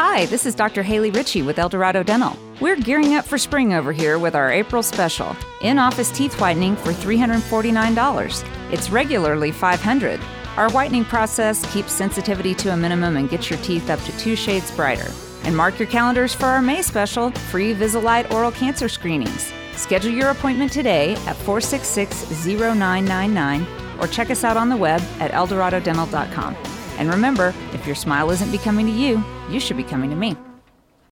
Hi, this is Dr. Haley Ritchie with Eldorado Dental. We're gearing up for spring over here with our April special. In-office teeth whitening for $349. It's regularly 500. Our whitening process keeps sensitivity to a minimum and gets your teeth up to two shades brighter. And mark your calendars for our May special, free ViziLite oral cancer screenings. Schedule your appointment today at 466-0999 or check us out on the web at eldoradodental.com. And remember, if your smile isn't becoming to you, you should be coming to me.